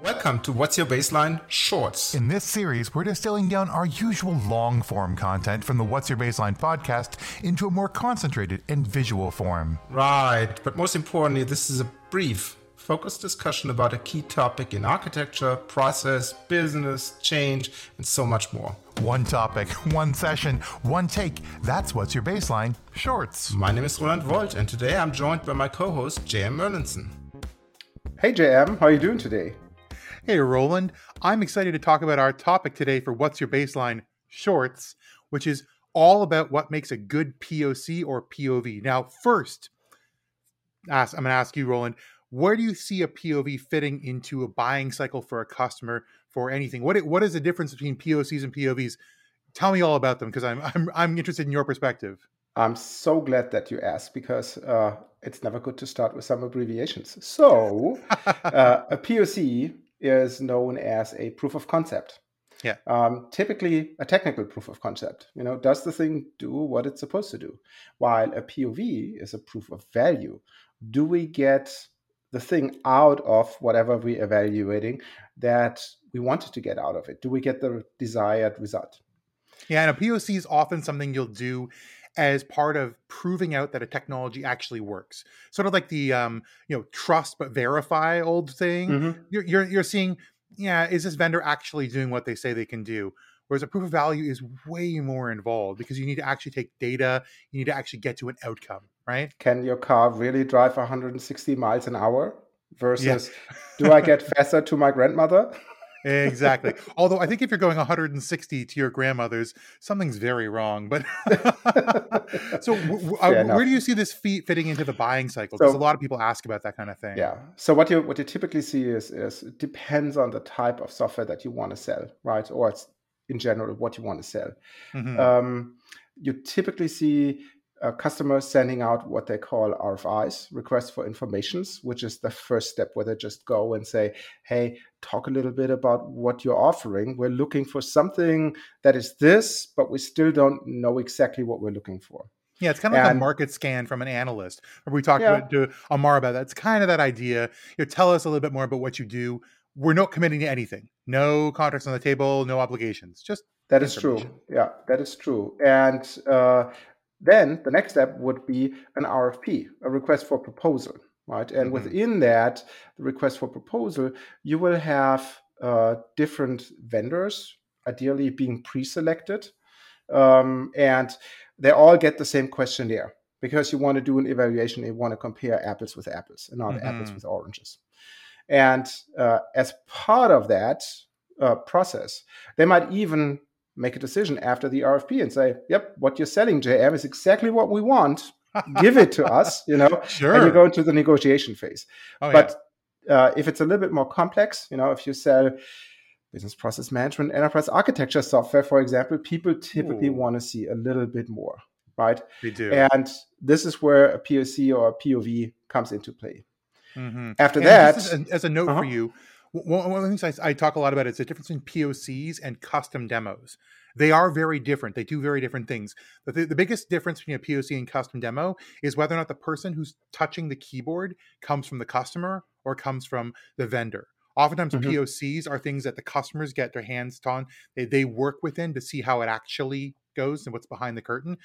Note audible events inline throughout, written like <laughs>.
Welcome to What's Your Baseline Shorts. In this series, we're distilling down our usual long form content from the What's Your Baseline podcast into a more concentrated and visual form. Right, but most importantly, this is a brief, focused discussion about a key topic in architecture, process, business, change, and so much more. One topic, <laughs> one session, one take. That's What's Your Baseline Shorts. My name is Roland Woldt, and today I'm joined by my co host, JM Erlendson. Hey, JM, how are you doing today? Hey, Roland. I'm excited to talk about our topic today for What's Your Baseline Shorts, which is all about what makes a good POC or POV. Now, first, ask, I'm going to ask you, Roland, where do you see a POV fitting into a buying cycle for a customer for anything? What what is the difference between POCs and POVs? Tell me all about them because I'm, I'm I'm interested in your perspective. I'm so glad that you asked because uh, it's never good to start with some abbreviations. So, <laughs> uh, a POC is known as a proof of concept. Yeah. Um, typically, a technical proof of concept. You know, does the thing do what it's supposed to do? While a POV is a proof of value. Do we get the thing out of whatever we're evaluating that we wanted to get out of it? Do we get the desired result? Yeah, and a POC is often something you'll do as part of proving out that a technology actually works. Sort of like the um, you know trust but verify old thing. Mm-hmm. You're, you're you're seeing, yeah, is this vendor actually doing what they say they can do? Whereas a proof of value is way more involved because you need to actually take data, you need to actually get to an outcome, right? Can your car really drive 160 miles an hour? Versus, <laughs> do I get faster to my grandmother? Exactly. Although I think if you're going 160 to your grandmother's, something's very wrong. But <laughs> so, w- uh, where do you see this feat fitting into the buying cycle? Because so, a lot of people ask about that kind of thing. Yeah. So what you what you typically see is is it depends on the type of software that you want to sell, right? Or it's in general what you want to sell. Mm-hmm. Um, you typically see uh, customers sending out what they call RFIs, requests for informations, which is the first step where they just go and say, hey, talk a little bit about what you're offering. We're looking for something that is this, but we still don't know exactly what we're looking for. Yeah, it's kind of like a market scan from an analyst. Or we talked yeah. to Amar about that. It's kind of that idea. You know, tell us a little bit more about what you do. We're not committing to anything. No contracts on the table. No obligations. Just that is true. Yeah, that is true. And uh, then the next step would be an RFP, a request for proposal, right? And mm-hmm. within that, the request for proposal, you will have uh, different vendors, ideally being pre-selected, um, and they all get the same questionnaire because you want to do an evaluation. You want to compare apples with apples and not mm-hmm. apples with oranges. And uh, as part of that uh, process, they might even make a decision after the RFP and say, "Yep, what you're selling, JM, is exactly what we want. Give it to us." You know, <laughs> sure. And you go into the negotiation phase. Oh, but yeah. uh, if it's a little bit more complex, you know, if you sell business process management, enterprise architecture software, for example, people typically want to see a little bit more, right? They do. And this is where a POC or a POV comes into play. Mm-hmm. After and that, a, as a note uh-huh. for you, one of the things I, I, talk a lot about is the difference between POCs and custom demos. They are very different. They do very different things. The, the biggest difference between a POC and custom demo is whether or not the person who's touching the keyboard comes from the customer or comes from the vendor. Oftentimes, mm-hmm. POCs are things that the customers get their hands on. They, they work within to see how it actually goes and what's behind the curtain.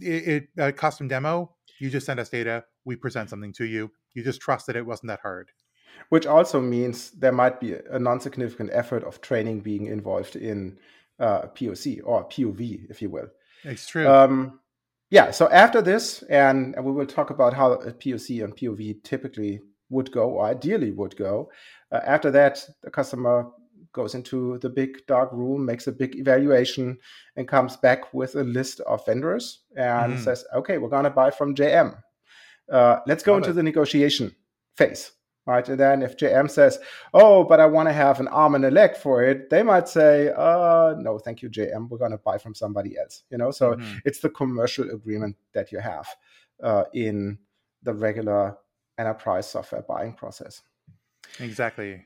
It, it a custom demo, you just send us data, we present something to you. You just trust that it wasn't that hard which also means there might be a non-significant effort of training being involved in uh, POC or POV, if you will. It's true. Um, yeah. So after this, and we will talk about how a POC and POV typically would go, or ideally would go. Uh, after that, the customer goes into the big dark room, makes a big evaluation, and comes back with a list of vendors and mm. says, "Okay, we're gonna buy from JM. Uh, let's go Love into it. the negotiation phase." Right? And then if JM says, "Oh, but I want to have an arm and a leg for it," they might say, "Uh, no, thank you, JM. We're going to buy from somebody else." You know, so mm-hmm. it's the commercial agreement that you have uh, in the regular enterprise software buying process. Exactly.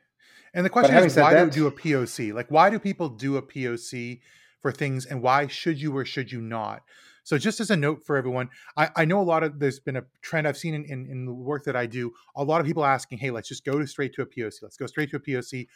And the question is, why that, do you do a POC? Like, why do people do a POC for things, and why should you or should you not? So just as a note for everyone, I, I know a lot of there's been a trend I've seen in, in, in the work that I do. A lot of people asking, "Hey, let's just go to straight to a POC. Let's go straight to a POC."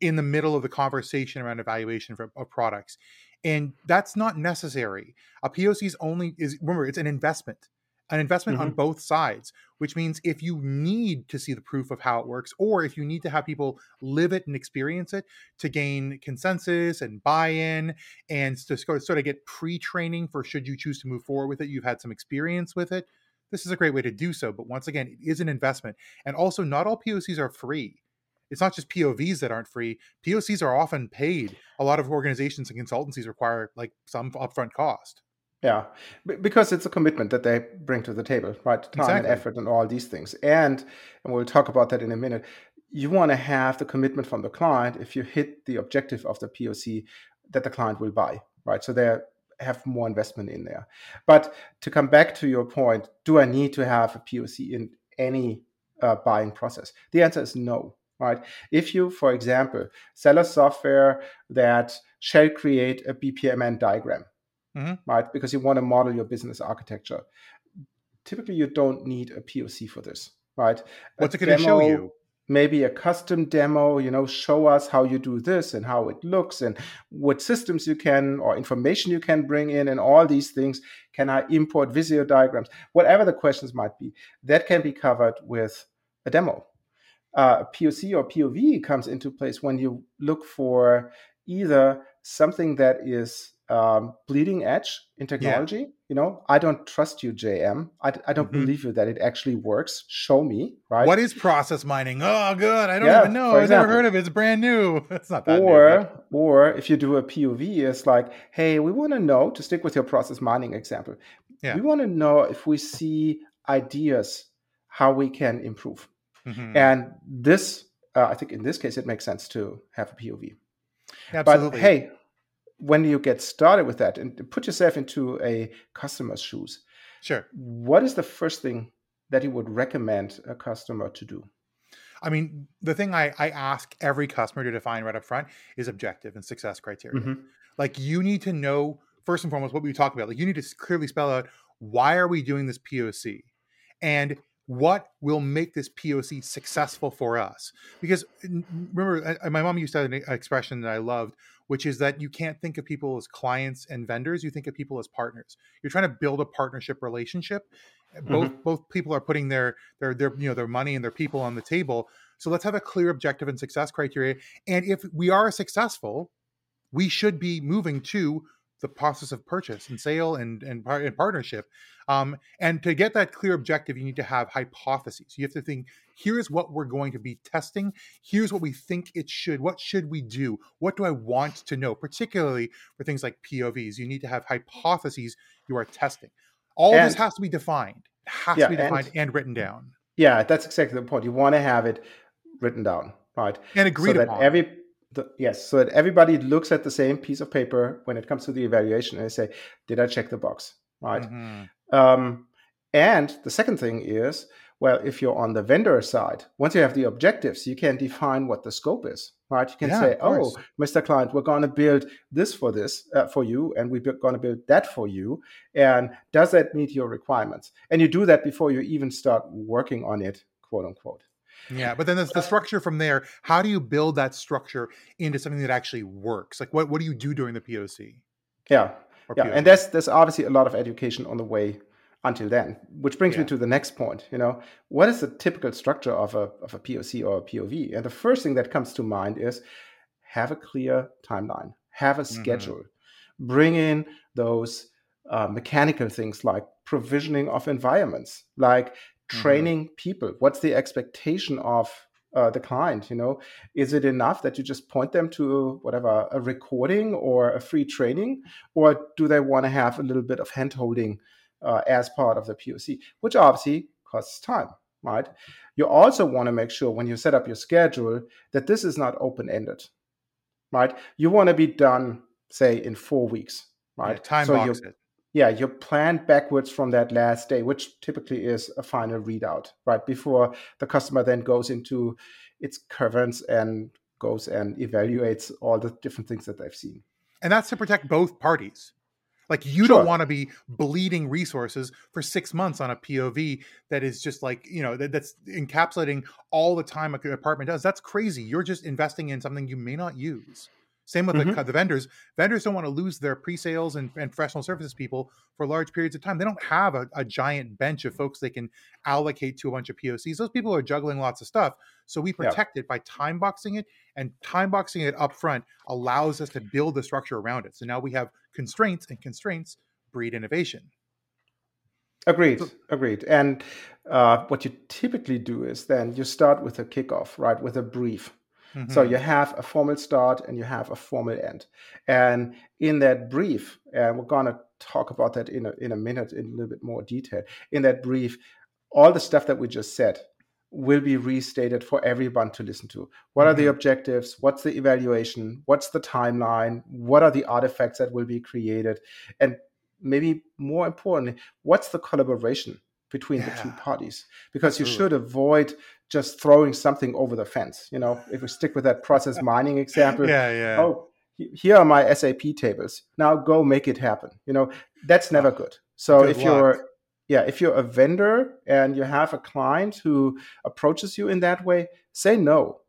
in the middle of the conversation around evaluation for, of products and that's not necessary a poc is only is remember it's an investment an investment mm-hmm. on both sides which means if you need to see the proof of how it works or if you need to have people live it and experience it to gain consensus and buy-in and to sort of get pre-training for should you choose to move forward with it you've had some experience with it this is a great way to do so but once again it is an investment and also not all pocs are free it's not just POVs that aren't free. POCs are often paid. A lot of organizations and consultancies require like some upfront cost. Yeah, because it's a commitment that they bring to the table, right? Time exactly. and effort and all these things. And and we'll talk about that in a minute. You want to have the commitment from the client if you hit the objective of the POC that the client will buy, right? So they have more investment in there. But to come back to your point, do I need to have a POC in any uh, buying process? The answer is no right? If you, for example, sell a software that shall create a BPMN diagram, mm-hmm. right? Because you want to model your business architecture. Typically, you don't need a POC for this, right? What's a it going to show you? Maybe a custom demo, you know, show us how you do this and how it looks and what systems you can or information you can bring in and all these things. Can I import Visio diagrams? Whatever the questions might be, that can be covered with a demo uh, POC or POV comes into place when you look for either something that is um, bleeding edge in technology. Yeah. You know, I don't trust you, JM. I, I don't mm-hmm. believe you that it actually works. Show me, right? What is process mining? Oh, good. I don't yeah, even know. I've never heard of it. It's brand new. <laughs> It's not that. Or, new, or if you do a POV, it's like, hey, we want to know. To stick with your process mining example, yeah. we want to know if we see ideas how we can improve Mm-hmm. And this, uh, I think in this case, it makes sense to have a POV. Absolutely. But hey, when you get started with that and put yourself into a customer's shoes, sure. What is the first thing that you would recommend a customer to do? I mean, the thing I, I ask every customer to define right up front is objective and success criteria. Mm-hmm. Like you need to know first and foremost what we talk about. Like you need to clearly spell out why are we doing this POC, and what will make this POC successful for us? Because remember, my mom used to have an expression that I loved, which is that you can't think of people as clients and vendors; you think of people as partners. You're trying to build a partnership relationship. Both mm-hmm. both people are putting their their their you know their money and their people on the table. So let's have a clear objective and success criteria. And if we are successful, we should be moving to the process of purchase and sale and and, and partnership. Um, and to get that clear objective, you need to have hypotheses. You have to think, here's what we're going to be testing. Here's what we think it should. What should we do? What do I want to know? Particularly for things like POVs, you need to have hypotheses you are testing. All and, this has to be defined. It has yeah, to be defined and, and, written down. Yeah, that's exactly the point. You want to have it written down, right? And agreed so upon. That every the, yes, so that everybody looks at the same piece of paper when it comes to the evaluation and they say, "Did I check the box?" Right. Mm-hmm. Um, and the second thing is, well, if you're on the vendor side, once you have the objectives, you can define what the scope is. Right. You can yeah, say, "Oh, Mr. Client, we're going to build this for this uh, for you, and we're going to build that for you. And does that meet your requirements?" And you do that before you even start working on it, quote unquote. Yeah, but then there's the structure from there. How do you build that structure into something that actually works? Like what what do you do during the POC? Yeah. yeah, and there's there's obviously a lot of education on the way until then, which brings yeah. me to the next point. You know, what is the typical structure of a of a POC or a POV? And the first thing that comes to mind is have a clear timeline, have a mm-hmm. schedule, mm-hmm. bring in those uh, mechanical things like provisioning of environments, like. Training mm-hmm. people? What's the expectation of uh, the client you know? Is it enough that you just point them to whatever a recording or a free training? Or do they want to have a little bit of hand holding uh, as part of the poc which obviously costs time right? You also want to make sure when you set up your schedule that this is not open ended right? You want to be done say in four weeks right? Yeah, time so box it yeah, you plan backwards from that last day, which typically is a final readout, right? Before the customer then goes into its caverns and goes and evaluates all the different things that they've seen. And that's to protect both parties. Like you Sure. don't want to be bleeding resources for six months on a POV that is just like you know that, that's encapsulating all the time a department does. That's crazy. You're just investing in something you may not use. Same with Mhm. the, the vendors. Vendors don't want to lose their pre-sales and, and professional services people for large periods of time. They don't have a, a giant bench of folks they can allocate to a bunch of POCs. Those people are juggling lots of stuff. So we Yeah. protect it by time boxing it, and time boxing it up front allows us to build the structure around it. So now we have constraints, and constraints breed innovation. Agreed, agreed. And uh, what you typically do is then you start with a kickoff, right, with a brief. So Mhm. you have a formal start and you have a formal end. And in that brief, and we're gonna talk about that in a, in a minute in a little bit more detail. In that brief, all the stuff that we just said will be restated for everyone to listen to. What are the Mhm. objectives? What's the evaluation? What's the timeline? What are the artifacts that will be created? And maybe more importantly, what's the collaboration between the two parties? Because you should avoid just throwing something over the fence. You know, if we stick with that process <laughs> mining example, yeah, yeah. oh, here are my SAP tables. Now go make it happen. You know, that's ah, never Oh, good. So good if you're yeah, if you're a vendor and you have a client who approaches you in that way, say no.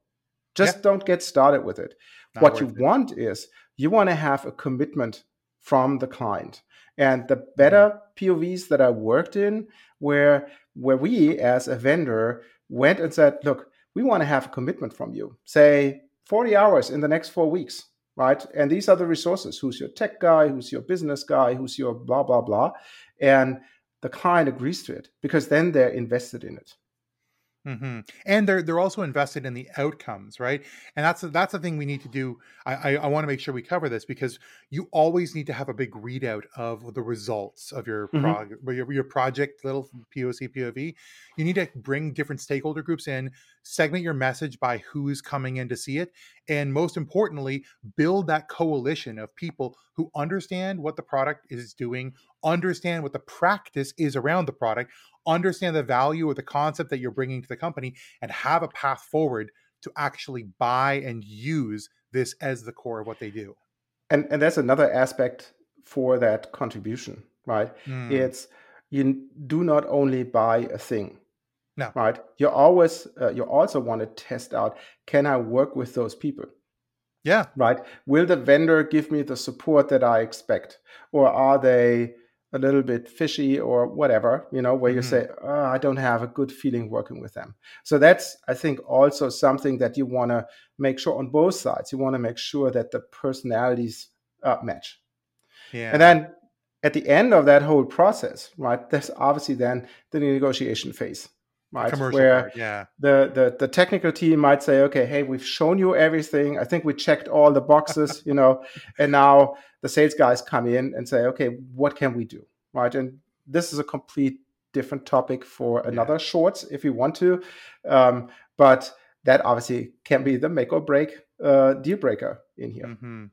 Just don't get started with it. Not what you it. want is you want to have a commitment from the client. And the better mm. POVs that I worked in where where we as a vendor went and said, look, we want to have a commitment from you. Say 40 hours in the next four weeks, right? And these are the resources. Who's your tech guy? Who's your business guy? Who's your blah, blah, blah. And the client agrees to it because then they're invested in it. Hmm And they're they're also invested in the outcomes, right? And that's that's the thing we need to do. I I, I want to make sure we cover this because you always need to have a big readout of the results of your Mhm. prog- your, your project, little POC POV. You need to bring different stakeholder groups in, segment your message by who's coming in to see it, and most importantly, build that coalition of people who understand what the product is doing, understand what the practice is around the product, understand the value or the concept that you're bringing to the company and have a path forward to actually buy and use this as the core of what they do. And and that's another aspect for that contribution, right? Mm, It's you do not only buy a thing, No. right? You always uh, you also want to test out: Can I work with those people? yeah. right? Will the vendor give me the support that I expect, or are they a little bit fishy or whatever? You know, where you Mhm. say, oh, I don't have a good feeling working with them. So that's, I think, also something that you want to make sure on both sides. You want to make sure that the personalities uh, match. Yeah. And then at the end of that whole process, right? There's obviously then the negotiation phase, right? commercial Where part. Yeah. the, the the technical team might say, okay, hey, we've shown you everything. I think we checked all the boxes, you know, <laughs> and now the sales guys come in and say, okay, what can we do, right? And this is a complete different topic for another shorts if you want to, um, but that obviously can be the make or break uh, deal breaker in here. hmm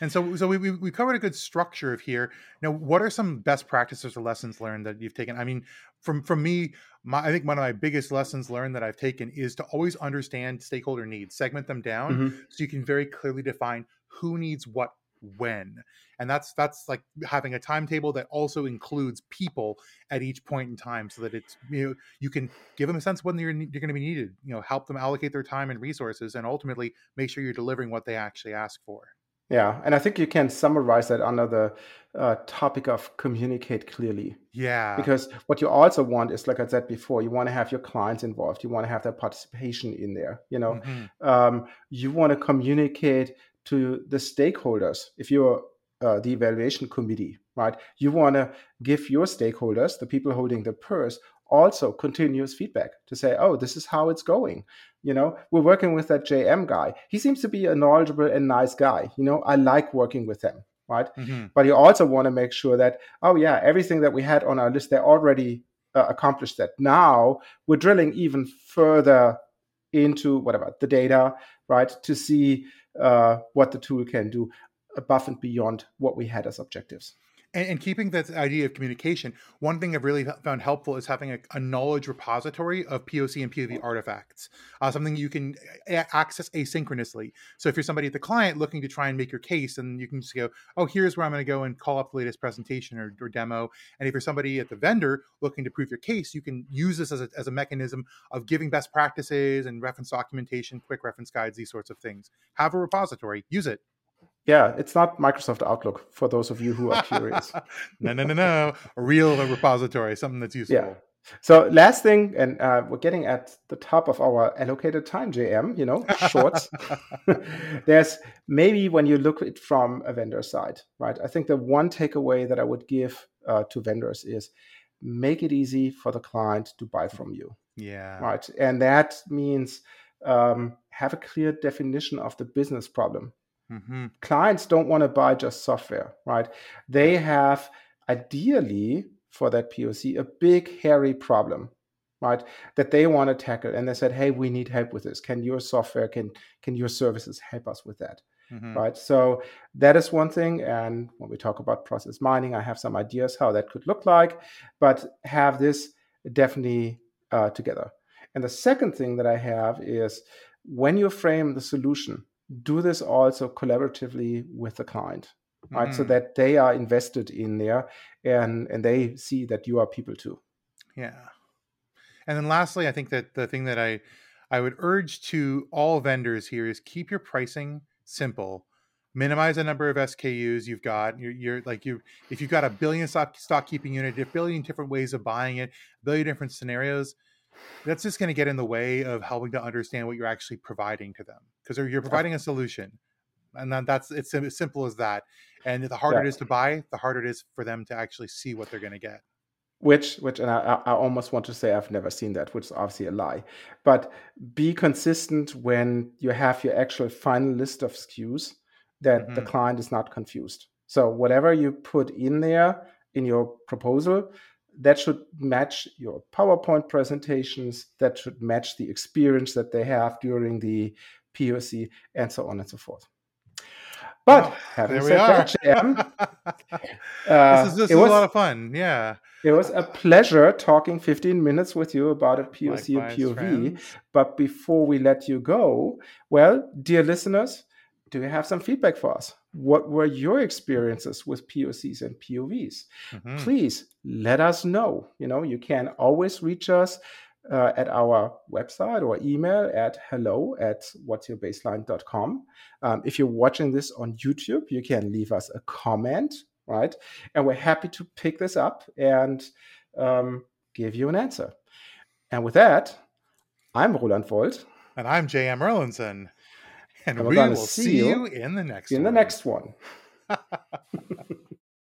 And so, so we, we we covered a good structure of here. Now, what are some best practices or lessons learned that you've taken? I mean, from from me, my, I think one of my biggest lessons learned that I've taken is to always understand stakeholder needs, segment them down, Mhm. so you can very clearly define who needs what when, and that's that's like having a timetable that also includes people at each point in time, so that it's you know you can give them a sense when you're you're going to be needed. You know, help them allocate their time and resources, and ultimately make sure you're delivering what they actually ask for. Yeah, and I think you can summarize that under the uh, topic of communicate clearly. Yeah. Because what you also want is, like I said before, you want to have your clients involved. You want to have their participation in there. You know, Mhm. um, you want to communicate to the stakeholders. If you're uh, the evaluation committee, right, you want to give your stakeholders, the people holding the purse, also continuous feedback to say, oh, this is how it's going. You know, we're working with that JM guy. He seems to be a knowledgeable and nice guy. You know, I like working with him, right? Mhm. But you also want to make sure that, oh, yeah, everything that we had on our list, they already uh, accomplished that. Now we're drilling even further into whatever the data, right, to see uh, what the tool can do above and beyond what we had as objectives. And, and keeping that idea of communication, one thing I've really found helpful is having a, a knowledge repository of POC and POV artifacts, uh, something you can a- access asynchronously. So if you're somebody at the client looking to try and make your case, and you can just go, oh, here's where I'm going to go and call up the latest presentation or, or, demo. And if you're somebody at the vendor looking to prove your case, you can use this as a, as a mechanism of giving best practices and reference documentation, quick reference guides, these sorts of things. Have a repository, use it. Yeah, it's not Microsoft Outlook for those of you who are curious. <laughs> no, no, no, no. A real repository, something that's useful. Yeah. So last thing, and uh, we're getting at the top of our allocated time, JM. You know, short. <laughs> <laughs> There's maybe when you look at it from a vendor side, right? I think the one takeaway that I would give uh, to vendors is make it easy for the client to buy from you. Yeah. Right, and that means um, have a clear definition of the business problem Mm-hmm. Clients don't want to buy just software, right? They have ideally for that POC a big, hairy problem, right? That they want to tackle. And they said, hey, we need help with this. Can your software, can can your services help us with that? Mm-hmm. Right. So that is one thing. And when we talk about process mining, I have some ideas how that could look like, but have this definitely uh, together. And the second thing that I have is when you frame the solution, do this also collaboratively with the client right? So mm. that they are invested in there and and they see that you are people too. Yeah. And then lastly i think that the thing that i i would urge to all vendors here is keep your pricing simple. Minimize the number of skus you've got. You're, you're like you if you've got a billion stock, stock keeping unit a billion different ways of buying it a billion different scenarios that's just going to get in the way of helping to understand what you're actually providing to them because you're providing a solution and then that's it's as simple as that and the harder yeah. it is to buy the harder it is for them to actually see what they're going to get which which and I, I almost want to say i've never seen that which is obviously a lie but be consistent when you have your actual final list of skus that mm-hmm. the client is not confused so whatever you put in there in your proposal that should match your PowerPoint presentations, that should match the experience that they have during the POC, and so on and so forth. But having said that, Jam, <laughs> uh, this is, this is was, a lot of fun. Yeah. It was a pleasure talking 15 minutes with you about a POC Likewise, and POV. Friends. But before we let you go, well, dear listeners, do you have some feedback for us? What were your experiences with POCs and POVs? Mm-hmm. Please let us know. You know, you can always reach us uh, at our website or email at hello at whatsyourbaseline.com. Um, if you're watching this on YouTube, you can leave us a comment, right? And we're happy to pick this up and um, give you an answer. And with that, I'm Roland Woldt. And I'm J.M. Erlendson. And, and we will see you in the next in one. the next one. <laughs>